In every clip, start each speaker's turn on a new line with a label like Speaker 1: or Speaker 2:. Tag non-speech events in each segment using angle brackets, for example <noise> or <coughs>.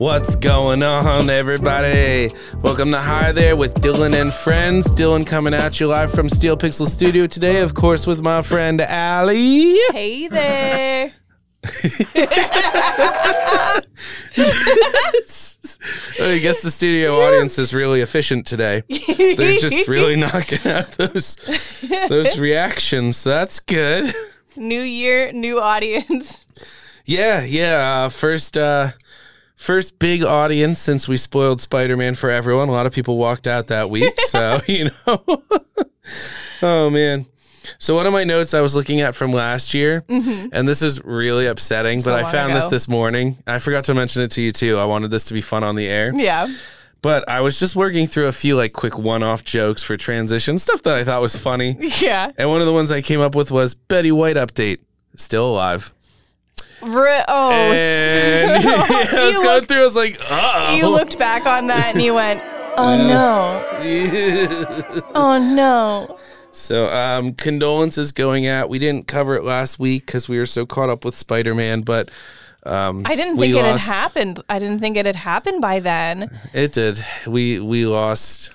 Speaker 1: What's going on, everybody? Welcome to Hi There with Dylan and Friends. Dylan coming at you live from Steel Pixel Studio today, of course, with my friend Ali.
Speaker 2: Hey there. <laughs> <laughs>
Speaker 1: I guess the studio audience is really efficient today. They're just really <laughs> knocking out those those reactions. That's good.
Speaker 2: New year, new audience.
Speaker 1: Yeah, yeah. Uh, first, uh, first big audience since we spoiled Spider-Man for everyone. A lot of people walked out that week, <laughs> so <laughs> you know. <laughs> oh man. So one of my notes I was looking at from last year, and this is really upsetting, but I found this this morning. I forgot to mention it to you too. I wanted this to be fun on the air.
Speaker 2: Yeah.
Speaker 1: But I was just working through a few like quick one-off jokes for transition stuff that I thought was funny.
Speaker 2: Yeah.
Speaker 1: And one of the ones I came up with was Betty White update. Still alive.
Speaker 2: Re- oh,
Speaker 1: And <laughs> yeah, <laughs> I was
Speaker 2: You
Speaker 1: going
Speaker 2: looked-
Speaker 1: through. I was like, oh.
Speaker 2: you looked back on that and you went, oh no. <laughs> Oh no.
Speaker 1: so, um, condolences going out. We didn't cover it last week because we were so caught up with Spider Man, but um,
Speaker 2: I didn't
Speaker 1: we
Speaker 2: think it had
Speaker 1: lost-
Speaker 2: happened. I didn't think it had happened by then.
Speaker 1: It did. We we lost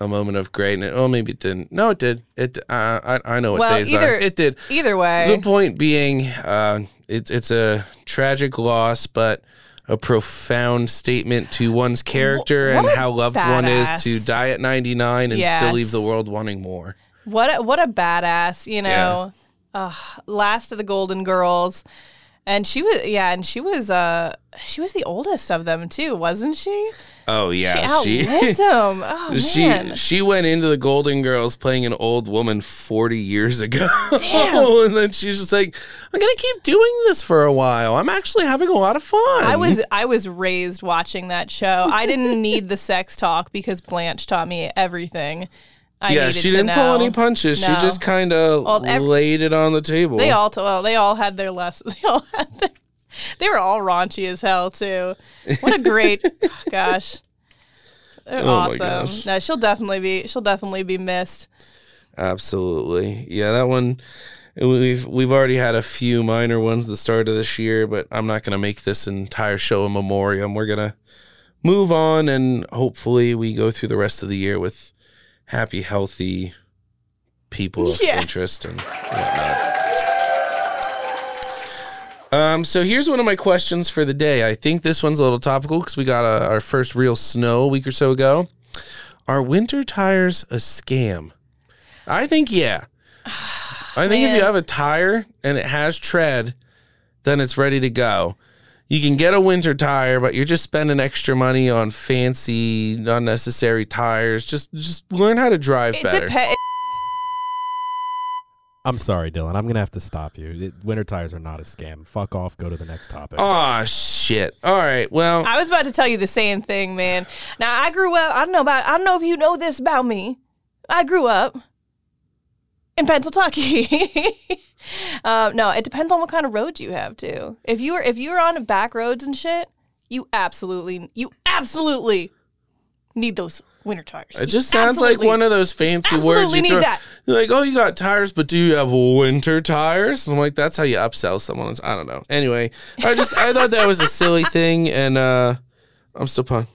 Speaker 1: a moment of greatness. Oh, maybe it didn't. No, it did. It. Uh, I I know what
Speaker 2: Well,
Speaker 1: days
Speaker 2: either-
Speaker 1: are. It did.
Speaker 2: Either way.
Speaker 1: The point being, uh, it's it's a tragic loss, but a profound statement to one's character
Speaker 2: what
Speaker 1: and how loved one is to die at 99 and still leave the world wanting more.
Speaker 2: What a, what a badass, you know. Ugh, last of the Golden Girls. And she was yeah, and she was uh she was the oldest of them too, wasn't she?
Speaker 1: Oh yeah,
Speaker 2: she <laughs> outlived him. Oh
Speaker 1: she
Speaker 2: man.
Speaker 1: she went into the Golden Girls playing an old woman 40 years ago.
Speaker 2: Damn. <laughs>
Speaker 1: and then she's just like, I'm gonna keep doing this for a while. I'm actually having a lot of fun.
Speaker 2: I was I was raised watching that show. I didn't <laughs> need the sex talk because Blanche taught me everything. I
Speaker 1: yeah, she didn't pull any punches.
Speaker 2: No.
Speaker 1: She just kind of laid it on the table.
Speaker 2: They all well, they all had their lessons. They all had their, they were all raunchy as hell too. What a great <laughs> gosh. They're
Speaker 1: Oh
Speaker 2: awesome.
Speaker 1: gosh.
Speaker 2: No, she'll definitely be she'll definitely be missed.
Speaker 1: Absolutely. Yeah, that one we've we've already had a few minor ones the start of this year, but I'm not going to make this entire show a memoriam. We're going to move on and hopefully we go through the rest of the year with happy, healthy people of
Speaker 2: Yeah.
Speaker 1: interest and whatnot. Um, so here's one of my questions for the day. I think this one's a little topical because we got a, our first real snow a week or so ago. Are winter tires a scam? I think yeah. <sighs> I think if you have a tire and it has tread, then it's ready to go. You can get a winter tire, but you're just spending extra money on fancy, unnecessary tires. Just just learn how to drive
Speaker 2: It
Speaker 1: better.
Speaker 2: depends.
Speaker 3: I'm sorry, Dylan. I'm gonna have to stop you. It- winter tires are not a scam. Fuck off. Go to the next topic.
Speaker 1: Oh shit. All right. Well,
Speaker 2: I was about to tell you the same thing, man. Now I grew up. I don't know about. I don't know if you know this about me. I grew up in Pennsylvania. <laughs> um, no, it depends on what kind of roads you have too. If you were if you were on back roads and shit, you absolutely you absolutely need those winter tires.
Speaker 1: it just sounds like one of those fancy words
Speaker 2: Absolutely
Speaker 1: you
Speaker 2: need
Speaker 1: throw.
Speaker 2: that.
Speaker 1: You're like, oh, you got tires, but do you have winter tires? And I'm like, that's how you upsell someone. I don't know. Anyway, I just I thought that was a silly thing, and uh I'm still pun.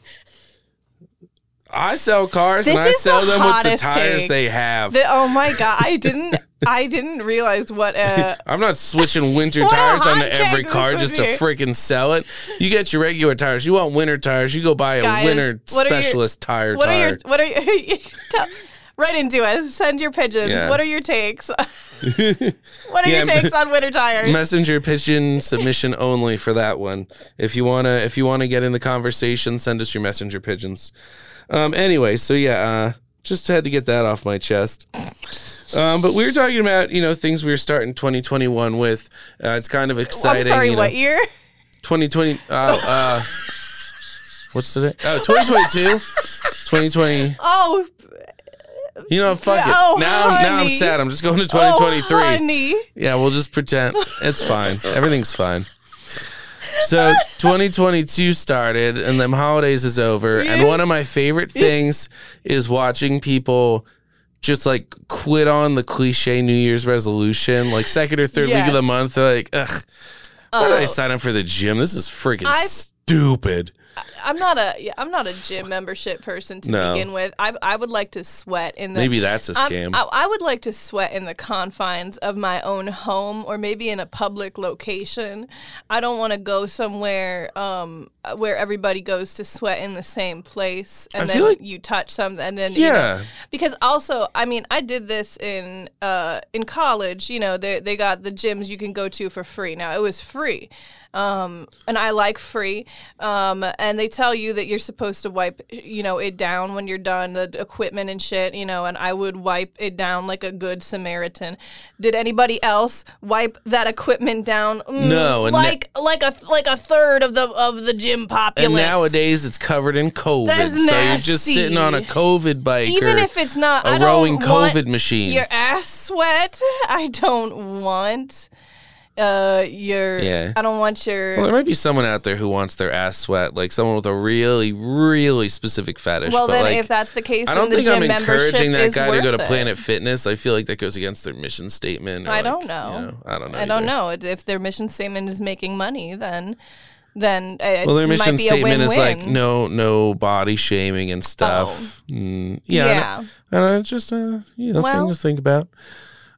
Speaker 1: I sell cars and I
Speaker 2: is
Speaker 1: sell
Speaker 2: the
Speaker 1: them with the
Speaker 2: hottest
Speaker 1: tires
Speaker 2: take.
Speaker 1: they have.
Speaker 2: The- oh my god, I didn't I didn't realize what uh <laughs>
Speaker 1: I'm not switching winter
Speaker 2: What a
Speaker 1: tires onto every car just to
Speaker 2: be.
Speaker 1: freaking sell it. You get your regular tires. You want winter tires, you go buy a
Speaker 2: Guys,
Speaker 1: winter
Speaker 2: what are your-
Speaker 1: specialist tire
Speaker 2: what
Speaker 1: tire.
Speaker 2: are your what are your <laughs> tell, right into it. Send your pigeons.
Speaker 1: Yeah.
Speaker 2: What are your takes? <laughs> what are
Speaker 1: Yeah,
Speaker 2: your takes on winter tires?
Speaker 1: Messenger pigeon submission only for that one. If you wanna, if you wanna get in the conversation, send us your messenger pigeons. Um. Anyway, so yeah, uh, just had to get that off my chest. Um, but we were talking about you know things we were starting 2021 with. Uh, it's kind of exciting.
Speaker 2: I'm sorry,
Speaker 1: you know.
Speaker 2: what year?
Speaker 1: 2020. Uh, uh, <laughs> what's today? Oh, 2022. 2020.
Speaker 2: Oh,
Speaker 1: You know, fuck it.
Speaker 2: Oh,
Speaker 1: now, now I'm sad. I'm just going to
Speaker 2: oh,
Speaker 1: 2023.
Speaker 2: honey.
Speaker 1: Yeah, we'll just pretend it's fine. Everything's fine. So <laughs> 2022 started and them holidays is over. And one of my favorite things is watching people just like quit on the cliche New Year's resolution. Like second or third week of the month, they're like, ugh, why did I
Speaker 2: Oh.
Speaker 1: sign up for the gym? This is freaking stupid.
Speaker 2: I'm not a yeah, I'm not a gym membership person to
Speaker 1: No.
Speaker 2: begin with. I I would like to sweat in the
Speaker 1: Maybe that's a scam.
Speaker 2: I, I would like to sweat in the confines of my own home or maybe in a public location. I don't want to go somewhere um, where everybody goes to sweat in the same place and
Speaker 1: I
Speaker 2: then
Speaker 1: like-
Speaker 2: you touch something and then you know,
Speaker 1: yeah.
Speaker 2: because also I mean I did this in uh, in college. You know they they got the gyms you can go to for free. Now it was free. Um, and I like free. Um, and they tell you that you're supposed to wipe, you know, it down when you're done, the equipment and shit, you know, and I would wipe it down like a good Samaritan. Did anybody else wipe that equipment down? Mm,
Speaker 1: No,
Speaker 2: like like a like a third of the of the gym populace.
Speaker 1: And nowadays it's covered in COVID.
Speaker 2: That's
Speaker 1: so you're just sitting on a. COVID bike
Speaker 2: even if it's not
Speaker 1: a
Speaker 2: I
Speaker 1: rowing COVID machine.
Speaker 2: your ass sweat. <laughs> I don't want uh your
Speaker 1: Yeah.
Speaker 2: I don't want your
Speaker 1: well, there might be someone out there who wants their ass sweat, like someone with a really, really specific fetish.
Speaker 2: well
Speaker 1: but
Speaker 2: then
Speaker 1: like,
Speaker 2: if that's the case
Speaker 1: I don't
Speaker 2: then
Speaker 1: think I'm encouraging that guy to go to
Speaker 2: it.
Speaker 1: Planet Fitness. I feel like that goes against their mission statement.
Speaker 2: I
Speaker 1: like,
Speaker 2: don't
Speaker 1: you
Speaker 2: know.
Speaker 1: I don't know.
Speaker 2: I don't know if their mission statement is making money then then uh,
Speaker 1: Well, their mission
Speaker 2: might be
Speaker 1: statement
Speaker 2: a
Speaker 1: is like no, no body shaming and stuff. Mm, yeah, I
Speaker 2: yeah
Speaker 1: I don't it's just uh, you know,
Speaker 2: Well-
Speaker 1: thing to think about.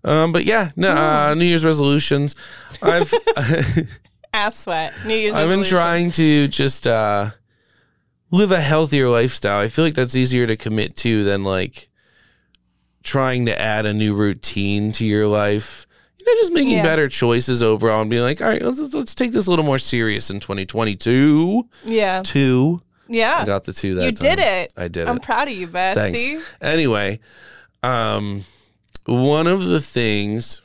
Speaker 1: Um, but yeah, no, uh, New Year's resolutions. I've <laughs>
Speaker 2: ass sweat New Year's
Speaker 1: I've been trying to just uh, live a healthier lifestyle. I feel like that's easier to commit to than like trying to add a new routine to your life. Know, just making
Speaker 2: Yeah.
Speaker 1: better choices overall and being like, all right, let's, let's, let's take this a little more serious in 2022.
Speaker 2: yeah
Speaker 1: Two.
Speaker 2: Yeah.
Speaker 1: I got the two that
Speaker 2: you
Speaker 1: time.
Speaker 2: did it
Speaker 1: I did
Speaker 2: I'm
Speaker 1: it.
Speaker 2: proud of you Bessie
Speaker 1: Thanks. Anyway, um, one of the things,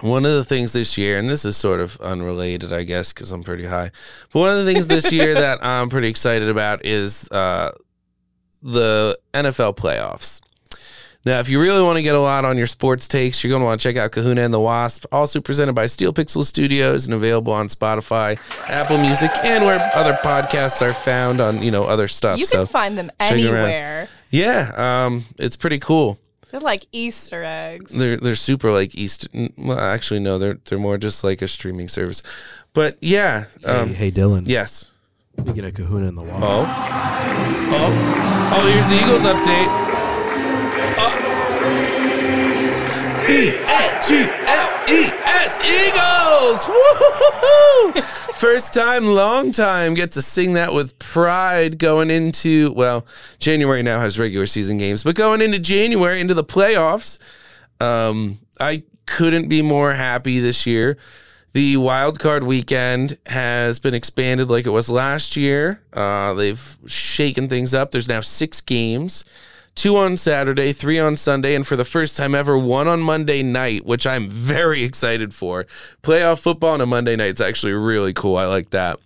Speaker 1: one of the things this year, and this is sort of unrelated, I guess, because I'm pretty high. But one of the things this <laughs> year that I'm pretty excited about is uh, the NFL playoffs. Now, if you really want to get a lot on your sports takes, you're going to want to check out Kahuna and the Wasp, also presented by Steel Pixel Studios and available on Spotify, Apple Music, and where other podcasts are found on, you know, other stuff.
Speaker 2: you
Speaker 1: so,
Speaker 2: can find them
Speaker 1: check it around.
Speaker 2: anywhere
Speaker 1: yeah, um, it's pretty cool.
Speaker 2: they're like Easter eggs
Speaker 1: They're they're super like East. Well, actually, no, they're they're more just like a streaming service. But yeah, um,
Speaker 3: hey, hey, Dylan.
Speaker 1: yes.
Speaker 3: Speaking of Kahuna in the Wasp.
Speaker 1: Oh, oh, oh! Here's the Eagles update. Eagles! Woo-hoo-hoo-hoo! First time, long time. Get to sing that with pride going into well, January now has regular season games, but going into January into the playoffs. Um, I couldn't be more happy this year. The wild card weekend has been expanded like it was last year. Uh, they've shaken things up. There's now six games two on Saturday, three on Sunday, and for the first time ever, one on Monday night, which I'm very excited for. Playoff football on a Monday night is actually really cool. I like that.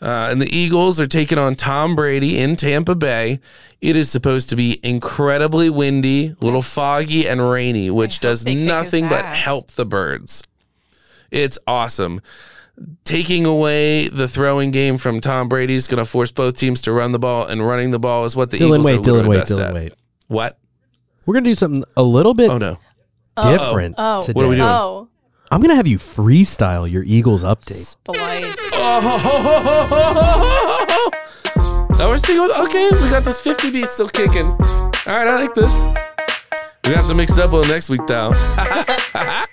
Speaker 1: Uh, and the Eagles are taking on Tom Brady in Tampa Bay. It is supposed to be incredibly windy, a little foggy and rainy, which does
Speaker 2: they kick his
Speaker 1: nothing but help the birds. It's awesome. Taking away the throwing game from Tom Brady is going to force both teams to run the ball, and running the ball is what the
Speaker 3: Dylan,
Speaker 1: Eagles
Speaker 3: wait,
Speaker 1: are
Speaker 3: Dylan,
Speaker 1: literally
Speaker 3: wait,
Speaker 1: best
Speaker 3: Dylan,
Speaker 1: at.
Speaker 3: wait.
Speaker 1: What?
Speaker 3: We're gonna do something a little bit
Speaker 1: Oh no! Oh.
Speaker 3: different
Speaker 2: Oh.
Speaker 3: today.
Speaker 1: What are we doing?
Speaker 2: oh
Speaker 3: I'm gonna have you freestyle your Eagles update.
Speaker 2: splice
Speaker 1: Oh, <laughs> we're sticking okay. We got this 50 beat still kicking. All right, I like this. We have to mix it up a little next week though. <laughs>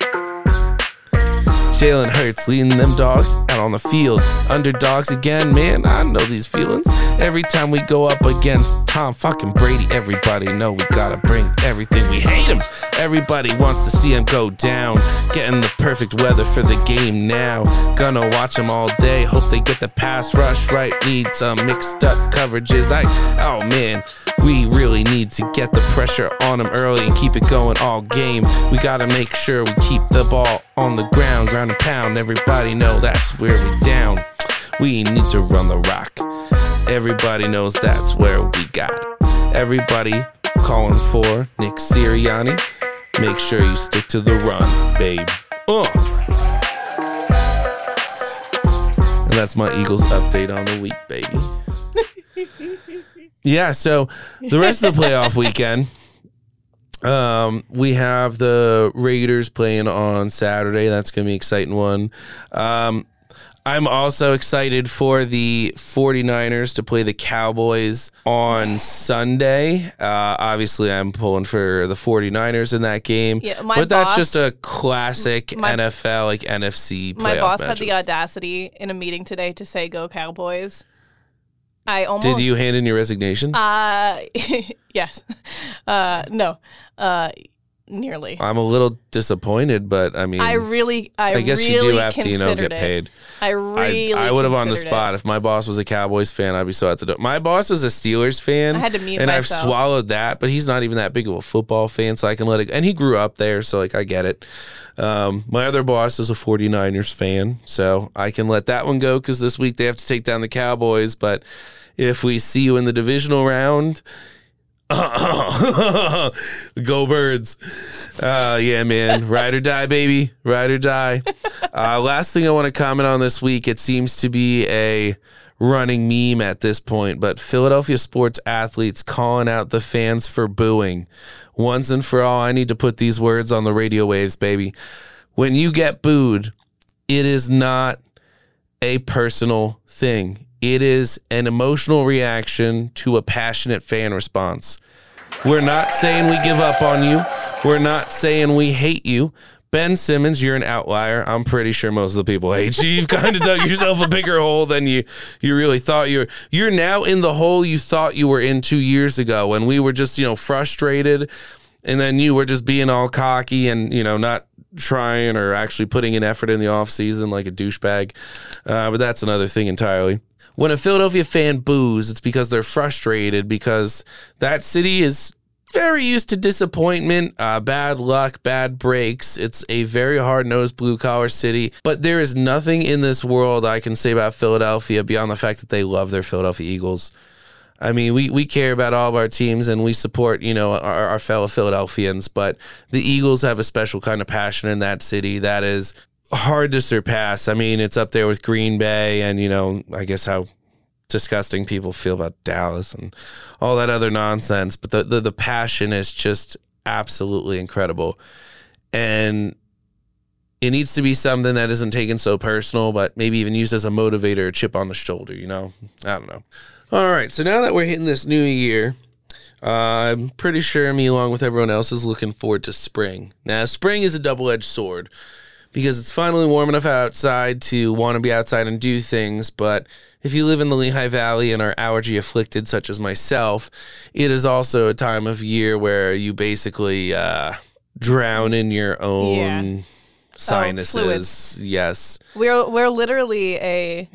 Speaker 1: Jalen Hurts leading them dogs out on the field. Underdogs again, man. I know these feelings. Every time we go up against Tom fucking Brady, everybody know we gotta bring everything. We hate him. Everybody wants to see him go down. Getting the perfect weather for the game now. Gonna watch him all day. Hope they get the pass rush right. Need some mixed up coverages. I, oh man, we really need to get the pressure on them early and keep it going all game. We gotta make sure we keep the ball on the ground, ground and pound. Everybody know that's where we down. We need to run the rock. Everybody knows that's where we got. Everybody calling for Nick Sirianni. Make sure you stick to the run, babe. Uh. And that's my Eagles update on the week, baby. Yeah, so the rest of the playoff <laughs> weekend, um, we have the Raiders playing on Saturday. That's gonna be an exciting one. Um, I'm also excited for the 49ers to play the Cowboys on Sunday. Uh, obviously, I'm pulling for the 49ers in that game.
Speaker 2: Yeah, my
Speaker 1: but that's just a classic
Speaker 2: My-
Speaker 1: NFL, like NFC playoff
Speaker 2: My boss had the audacity in a meeting today to say "Go Cowboys." I almost
Speaker 1: Did you hand in your resignation?
Speaker 2: Uh, <laughs> yes. Uh, no. Uh, nearly.
Speaker 1: I'm a little disappointed, but I mean,
Speaker 2: I really, I,
Speaker 1: I guess
Speaker 2: really
Speaker 1: you do have to, you know, get
Speaker 2: it.
Speaker 1: paid.
Speaker 2: I really.
Speaker 1: I, I would have on the spot.
Speaker 2: it.
Speaker 1: If my boss was a Cowboys fan, I'd be so at the door. My boss is a Steelers fan.
Speaker 2: I had to mute
Speaker 1: and
Speaker 2: myself.
Speaker 1: I've swallowed that, but he's not even that big of a football fan, so I can let it. And he grew up there, so like I get it. Um, my other boss is a 49ers fan, so I can let that one go because this week they have to take down the Cowboys. But if we see you in the divisional round. <laughs> Go birds. Uh, yeah, man. Ride or die, baby. Ride or die. Uh, last thing I want to comment on this week, it seems to be a running meme at this point, but Philadelphia sports athletes calling out the fans for booing. Once and for all, I need to put these words on the radio waves, baby. When you get booed, it is not a personal thing. It is an emotional reaction to a passionate fan response. We're not saying we give up on you. We're not saying we hate you. Ben Simmons, you're an outlier. I'm pretty sure most of the people hate you. You've kind of dug yourself a bigger hole than you you really thought you were. You're now in the hole you thought you were in two years ago when we were just, you know, frustrated and then you were just being all cocky and, you know, not trying or actually putting an effort in the off season like a douchebag. Uh, but that's another thing entirely. When a Philadelphia fan boos, it's because they're frustrated because that city is very used to disappointment, uh, bad luck, bad breaks. It's a very hard nosed blue collar city, but there is nothing in this world I can say about Philadelphia beyond the fact that they love their Philadelphia Eagles. I mean, we, we care about all of our teams and we support, you know, our, our fellow Philadelphians, but the Eagles have a special kind of passion in that city that is hard to surpass. I mean, it's up there with Green Bay and, you know, I guess how disgusting people feel about Dallas and all that other nonsense. But the, the, the passion is just absolutely incredible. And it needs to be something that isn't taken so personal, but maybe even used as a motivator, a chip on the shoulder, you know? I don't know. All right. So now that we're hitting this new year, uh, I'm pretty sure me, along with everyone else, is looking forward to spring. Now, spring is a double edged sword because it's finally warm enough outside to want to be outside and do things. But if you live in the Lehigh Valley and are allergy afflicted, such as myself, it is also a time of year where you basically uh, drown in your own
Speaker 2: Yeah.
Speaker 1: Oh, sinuses.
Speaker 2: fluids.
Speaker 1: yes.
Speaker 2: We're we're literally a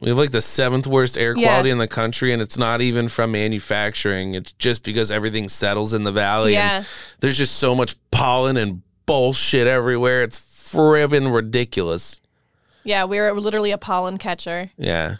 Speaker 1: We have like the seventh worst air
Speaker 2: Yeah.
Speaker 1: quality in the country, and it's not even from manufacturing. It's just because everything settles in the valley.
Speaker 2: Yeah.
Speaker 1: And there's just so much pollen and bullshit everywhere. It's fribbin' ridiculous.
Speaker 2: yeah we're literally a pollen catcher.
Speaker 1: Yeah.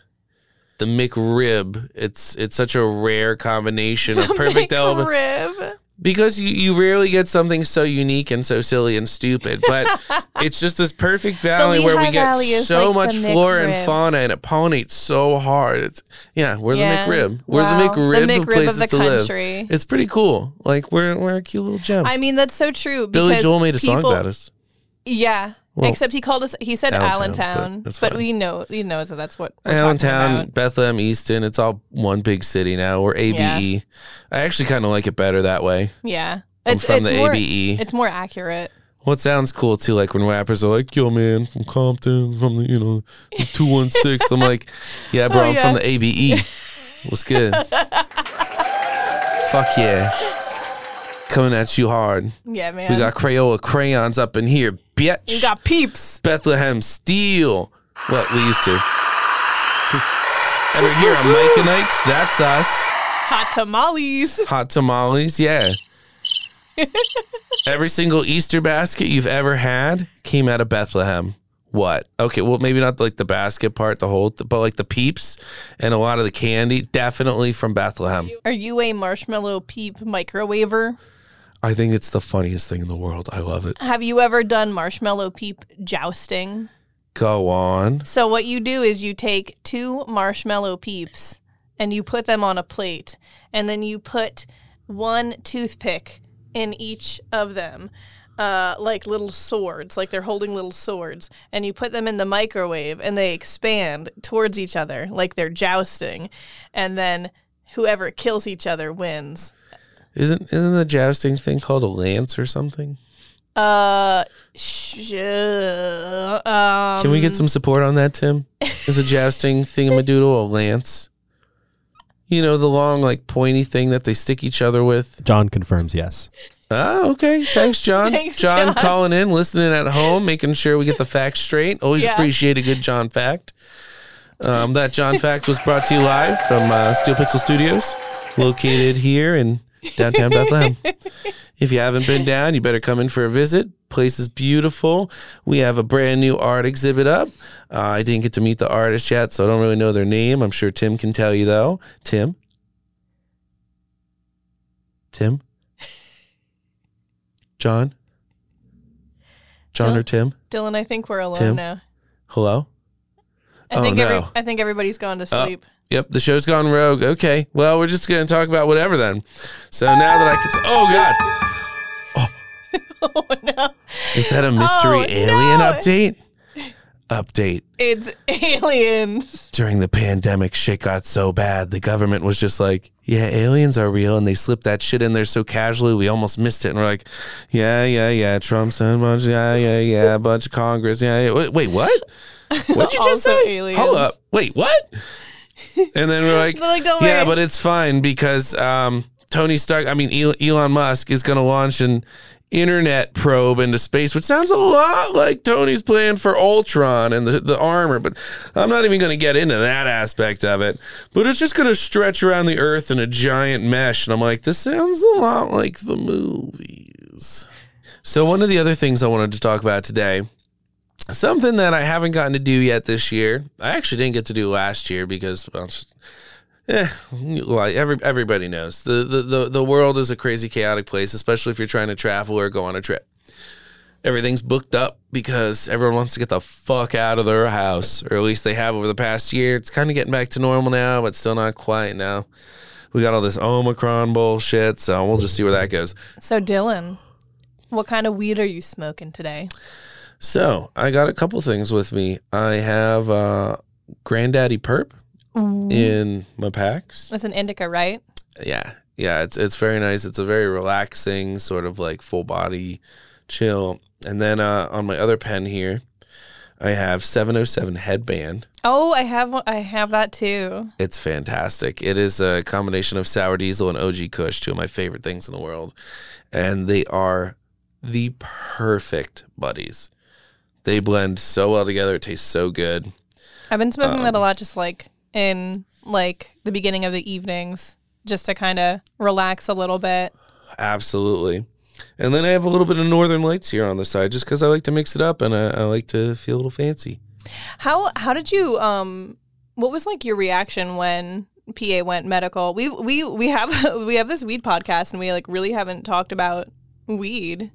Speaker 1: The McRib, it's it's such a rare combination of <laughs> perfect element
Speaker 2: Rib.
Speaker 1: Because you, you rarely get something so unique and so silly and stupid. But <laughs> it's just this perfect valley where we get
Speaker 2: Valley is
Speaker 1: so
Speaker 2: like
Speaker 1: much
Speaker 2: the
Speaker 1: flora and fauna and it pollinates so hard. It's yeah, we're
Speaker 2: Yeah.
Speaker 1: the McRib. We're
Speaker 2: Wow.
Speaker 1: the McRib, of
Speaker 2: of
Speaker 1: places
Speaker 2: the
Speaker 1: to
Speaker 2: country.
Speaker 1: live. It's pretty cool. Like we're we're a cute little gem.
Speaker 2: I mean that's so true.
Speaker 1: Billy
Speaker 2: because
Speaker 1: Joel made a song
Speaker 2: people-
Speaker 1: about us.
Speaker 2: Yeah.
Speaker 1: Well,
Speaker 2: Except he called us. He said
Speaker 1: Allentown, but
Speaker 2: Allentown,
Speaker 1: that's
Speaker 2: but we know he knows that that's what we're talking
Speaker 1: Allentown. Bethlehem, Easton, it's all one big city now. We're ABE.
Speaker 2: Yeah.
Speaker 1: I actually kind of like it better that way.
Speaker 2: Yeah,
Speaker 1: I'm from the
Speaker 2: more,
Speaker 1: ABE.
Speaker 2: It's more accurate.
Speaker 1: Well, it sounds cool too, like when rappers are like, "Yo, man, from Compton, from the you know, <laughs> two one six." I'm like, "Yeah, bro,
Speaker 2: Oh,
Speaker 1: I'm from the ABE. <laughs> What's good? Fuck yeah, coming at you hard.
Speaker 2: Yeah, man.
Speaker 1: We got Crayola crayons up in here, bitch.
Speaker 2: We got peeps.
Speaker 1: Bethlehem Steel. What we used to. Ever hear of Mike and Ike's? That's us.
Speaker 2: Hot tamales.
Speaker 1: Hot tamales, yeah. <laughs> Every single Easter basket you've ever had came out of Bethlehem. What? Okay, well, maybe not like the basket part, the whole, but like the peeps and a lot of the candy, definitely from Bethlehem.
Speaker 2: Are you a marshmallow peep microwaver?
Speaker 1: I think it's the funniest thing in the world. I love it.
Speaker 2: Have you ever done marshmallow peep jousting?
Speaker 1: Go on.
Speaker 2: So what you do is you take two marshmallow peeps and you put them on a plate and then you put one toothpick in each of them. uh, like little swords, like they're holding little swords, and you put them in the microwave and they expand towards each other like they're jousting, and then whoever kills each other wins.
Speaker 1: Isn't isn't the jousting thing called a lance or something?
Speaker 2: Uh, sh- um,
Speaker 1: Can we get some support on that, Tim? Is a jousting thingamadoodle a lance? You know the long, like pointy thing that they stick each other with.
Speaker 3: John confirms yes.
Speaker 1: Oh, okay. Thanks, John.
Speaker 2: Thanks,
Speaker 1: John,
Speaker 2: John.
Speaker 1: calling in, listening at home, making sure we get the facts straight. Always
Speaker 2: Yeah.
Speaker 1: appreciate a good John fact. Um, that John fact was brought to you live from uh, Steel Pixel Studios, located here in downtown Bethlehem. <laughs> If you haven't been down, you better come in for a visit. Place is beautiful. We have a brand new art exhibit up. Uh, I didn't get to meet the artist yet, so I don't really know their name. I'm sure Tim can tell you though. Tim. Tim. John. John
Speaker 2: Dylan?
Speaker 1: or Tim?
Speaker 2: Dylan, I think we're alone
Speaker 1: Tim?
Speaker 2: now.
Speaker 1: Hello.
Speaker 2: I
Speaker 1: Oh,
Speaker 2: think every,
Speaker 1: no.
Speaker 2: I think everybody's gone to
Speaker 1: Oh.
Speaker 2: sleep.
Speaker 1: Yep, the show's gone rogue. Okay, well, we're just gonna talk about whatever then. So now that I can, oh god, <laughs>
Speaker 2: oh no,
Speaker 1: is that a mystery
Speaker 2: Oh,
Speaker 1: alien
Speaker 2: no.
Speaker 1: update? Update.
Speaker 2: it's aliens.
Speaker 1: During the pandemic, shit got so bad. The government was just like, "Yeah, aliens are real," and they slipped that shit in there so casually, we almost missed it. And we're like, "Yeah, yeah, yeah, Trump's a bunch, yeah, yeah, yeah, a bunch of Congress, yeah, yeah. Wait, wait what? <laughs> What'd you just say?
Speaker 2: aliens.
Speaker 1: Hold up, wait, what?" And then we're like, <laughs>
Speaker 2: like, "Don't
Speaker 1: yeah,
Speaker 2: worry."
Speaker 1: but it's fine because um, Tony Stark, I mean, Elon Musk is going to launch an internet probe into space, which sounds a lot like Tony's plan for Ultron and the, the armor, but I'm not even going to get into that aspect of it. But it's just going to stretch around the Earth in a giant mesh. And I'm like, this sounds a lot like the movies. So, one of the other things I wanted to talk about today something that I haven't gotten to do yet this year. I actually didn't get to do last year because, well, just, eh, like every everybody knows the, the the the world is a crazy, chaotic place, especially if you're trying to travel or go on a trip. Everything's booked up because everyone wants to get the fuck out of their house, or at least they have over the past year. It's kind of getting back to normal now, but still not quite now. We got all this Omicron bullshit, so we'll just see where that goes.
Speaker 2: So Dylan, what kind of weed are you smoking today?
Speaker 1: So I got a couple things with me. I have uh, Granddaddy Purp in my packs.
Speaker 2: That's an indica, right?
Speaker 1: Yeah, yeah, it's it's very nice. It's a very relaxing sort of like full body chill. And then uh, on my other pen here, I have 707 headband.
Speaker 2: Oh, I have I have that too.
Speaker 1: It's fantastic. It is a combination of sour diesel and OG Kush, two of my favorite things in the world, and they are the perfect buddies. They blend so well together. It tastes so good.
Speaker 2: I've been smoking
Speaker 1: Um,
Speaker 2: that a lot, just like in like the beginning of the evenings, just to kind of relax a little bit.
Speaker 1: Absolutely. And then I have a little bit of Northern Lights here on the side, just because I like to mix it up and I, I like to feel a little fancy.
Speaker 2: How how did you um? What was like your reaction when PA went medical? We we we have <laughs> we have this weed podcast, and we like really haven't talked about weed.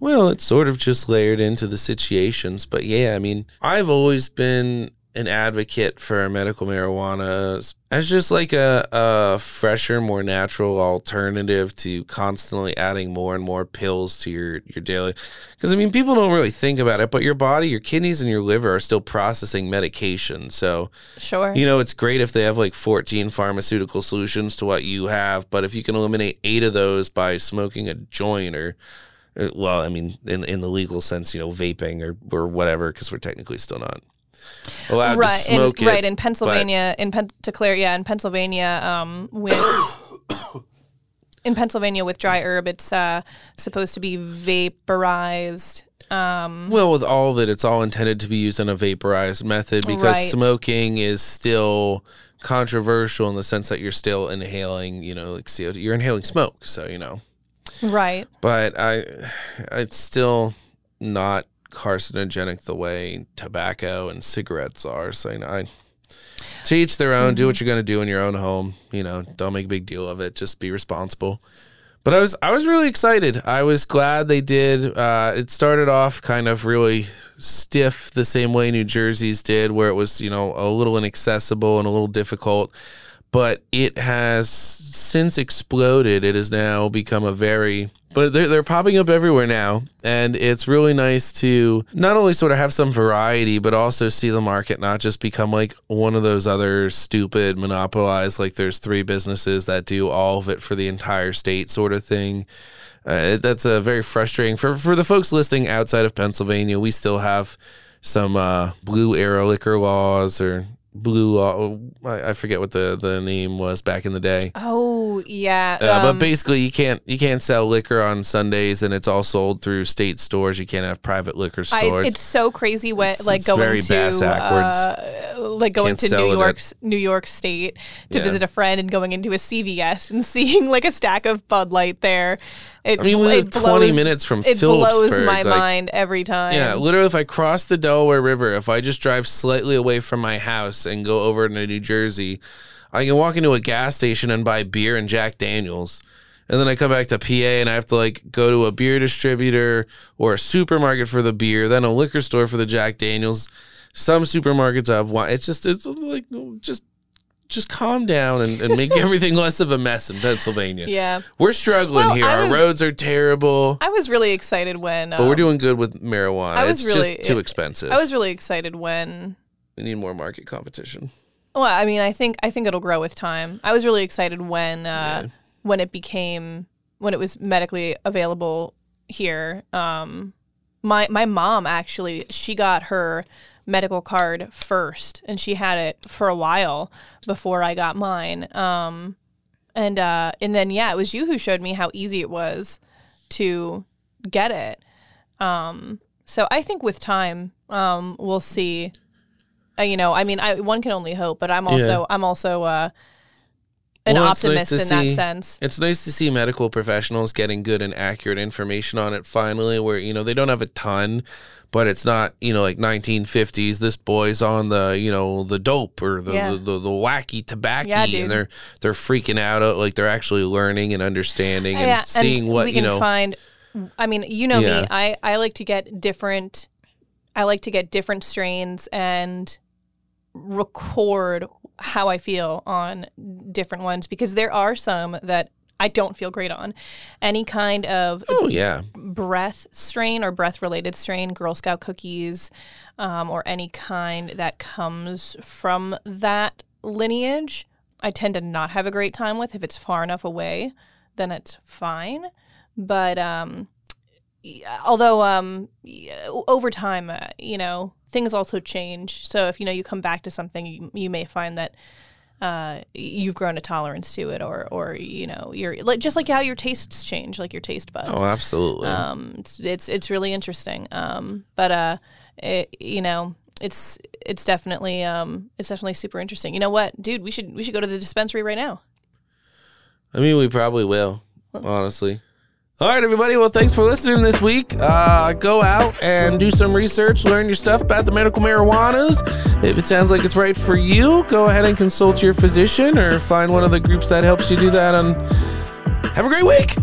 Speaker 1: Well, it's sort of just layered into the situations. But yeah, I mean, I've always been an advocate for medical marijuana as- just like a, a fresher, more natural alternative to constantly adding more and more pills to your, your daily. Because, I mean, people don't really think about it, but your body, your kidneys, and your liver are still processing medication. So,
Speaker 2: Sure.
Speaker 1: you know, it's great if they have like 14 pharmaceutical solutions to what you have, but if you can eliminate eight of those by smoking a joint or, well, I mean, in, in the legal sense, you know, vaping or, or whatever, because we're technically still not allowed
Speaker 2: right.
Speaker 1: to smoke
Speaker 2: in,
Speaker 1: it.
Speaker 2: right in Pennsylvania, in Pen- to clear, yeah, in Pennsylvania, um, with <coughs> in Pennsylvania with dry herb, it's uh supposed to be vaporized. Um,
Speaker 1: Well, with all of it, it's all intended to be used in a vaporized method because
Speaker 2: Right.
Speaker 1: smoking is still controversial in the sense that you're still inhaling, you know, like CO2. You're inhaling smoke, so you know.
Speaker 2: Right.
Speaker 1: but I, it's still not carcinogenic the way tobacco and cigarettes are. So you know, I to each their own. Do what you're gonna do in your own home. You know, don't make a big deal of it. Just be responsible. But I was I was really excited. I was glad they did. Uh, it started off kind of really stiff, the same way New Jersey's did, where it was you know a little inaccessible and a little difficult. But it has since exploded. It has now become a very but they're they're popping up everywhere now, and it's really nice to not only sort of have some variety, but also see the market not just become like one of those other stupid monopolized like there's three businesses that do all of it for the entire state sort of thing. Uh, that's a very frustrating for for the folks listening outside of Pennsylvania. We still have some uh, blue arrow liquor laws or blue law. I, I forget what the the name was back in the day.
Speaker 2: Oh yeah.
Speaker 1: Uh, but
Speaker 2: um,
Speaker 1: basically, you can't you can't sell liquor on Sundays, and it's all sold through state stores. You can't have private liquor
Speaker 2: I,
Speaker 1: stores.
Speaker 2: it's so crazy when
Speaker 1: It's-
Speaker 2: like
Speaker 1: it's
Speaker 2: going to uh, like going
Speaker 1: Can't
Speaker 2: to New
Speaker 1: it at-
Speaker 2: York's New York State to
Speaker 1: Yeah.
Speaker 2: visit a friend and going into a CVS and <laughs> seeing like a stack of Bud Light there. It,
Speaker 1: I mean, we live 20
Speaker 2: blows-
Speaker 1: minutes from
Speaker 2: it blows my
Speaker 1: like-
Speaker 2: mind every time.
Speaker 1: yeah, literally, if I cross the Delaware River, if I just drive slightly away from my house and go over to New Jersey, I can walk into a gas station and buy beer and Jack Daniels. And then I come back to PA and I have to like go to a beer distributor or a supermarket for the beer, then a liquor store for the Jack Daniels. Some supermarkets have wine. It's just it's like just just calm down and, and make <laughs> everything less of a mess in Pennsylvania.
Speaker 2: Yeah.
Speaker 1: We're struggling
Speaker 2: Well,
Speaker 1: here.
Speaker 2: I
Speaker 1: Our roads are terrible.
Speaker 2: I was really excited when.
Speaker 1: But we're
Speaker 2: um,
Speaker 1: doing good with marijuana.
Speaker 2: I was
Speaker 1: it's
Speaker 2: really-
Speaker 1: just too expensive.
Speaker 2: I was really excited when.
Speaker 1: we need more market competition.
Speaker 2: Well, I mean, I think I think it'll grow with time. I was really excited when uh,
Speaker 1: Yeah.
Speaker 2: when it became when it was medically available here. Um, my my mom actually she got her medical card first, and she had it for a while before I got mine. Um, and uh, and then yeah, it was you who showed me how easy it was to get it. Um, so I think with time, um, we'll see. Uh, you know, I mean, I one can only hope, but I'm also
Speaker 1: Yeah.
Speaker 2: I'm also uh, an
Speaker 1: Well, nice
Speaker 2: optimist
Speaker 1: to
Speaker 2: in that sense.
Speaker 1: It's nice to see medical professionals getting good and accurate information on it finally, where, you know, they don't have a ton, but it's not, you know, like 1950s, this boy's on the, you know, the dope or the,
Speaker 2: Yeah.
Speaker 1: the, the, the wacky tobacco.
Speaker 2: Yeah,
Speaker 1: and they're, they're freaking out. uh, Like they're actually learning and understanding and
Speaker 2: yeah,
Speaker 1: seeing
Speaker 2: and
Speaker 1: what,
Speaker 2: we
Speaker 1: you
Speaker 2: can
Speaker 1: know.
Speaker 2: find. I mean, you know me. I I like to get different. I like to get different strains and record how I feel on different ones because there are some that I don't feel great on. Any kind of
Speaker 1: oh, yeah.
Speaker 2: breath strain or breath related strain, Girl Scout cookies, um, or any kind that comes from that lineage, I tend to not have a great time with. If it's far enough away, then it's fine. But um, although um, over time, uh, you know, things also change. So if you know you come back to something, you, you may find that uh, you've grown a tolerance to it, or or you know, you're like just like how your tastes change, like your taste buds.
Speaker 1: Oh, absolutely.
Speaker 2: Um, it's it's it's really interesting. Um, but uh, it, you know, it's it's definitely um, it's definitely super interesting. You know what, dude? We should we should go to the dispensary right now.
Speaker 1: I mean, we probably will, honestly. All right, everybody. Well, thanks for listening this week. Uh, go out and do some research, learn your stuff about the medical marijuanas. If it sounds like it's right for you, go ahead and consult your physician or find one of the groups that helps you do that. And have a great week.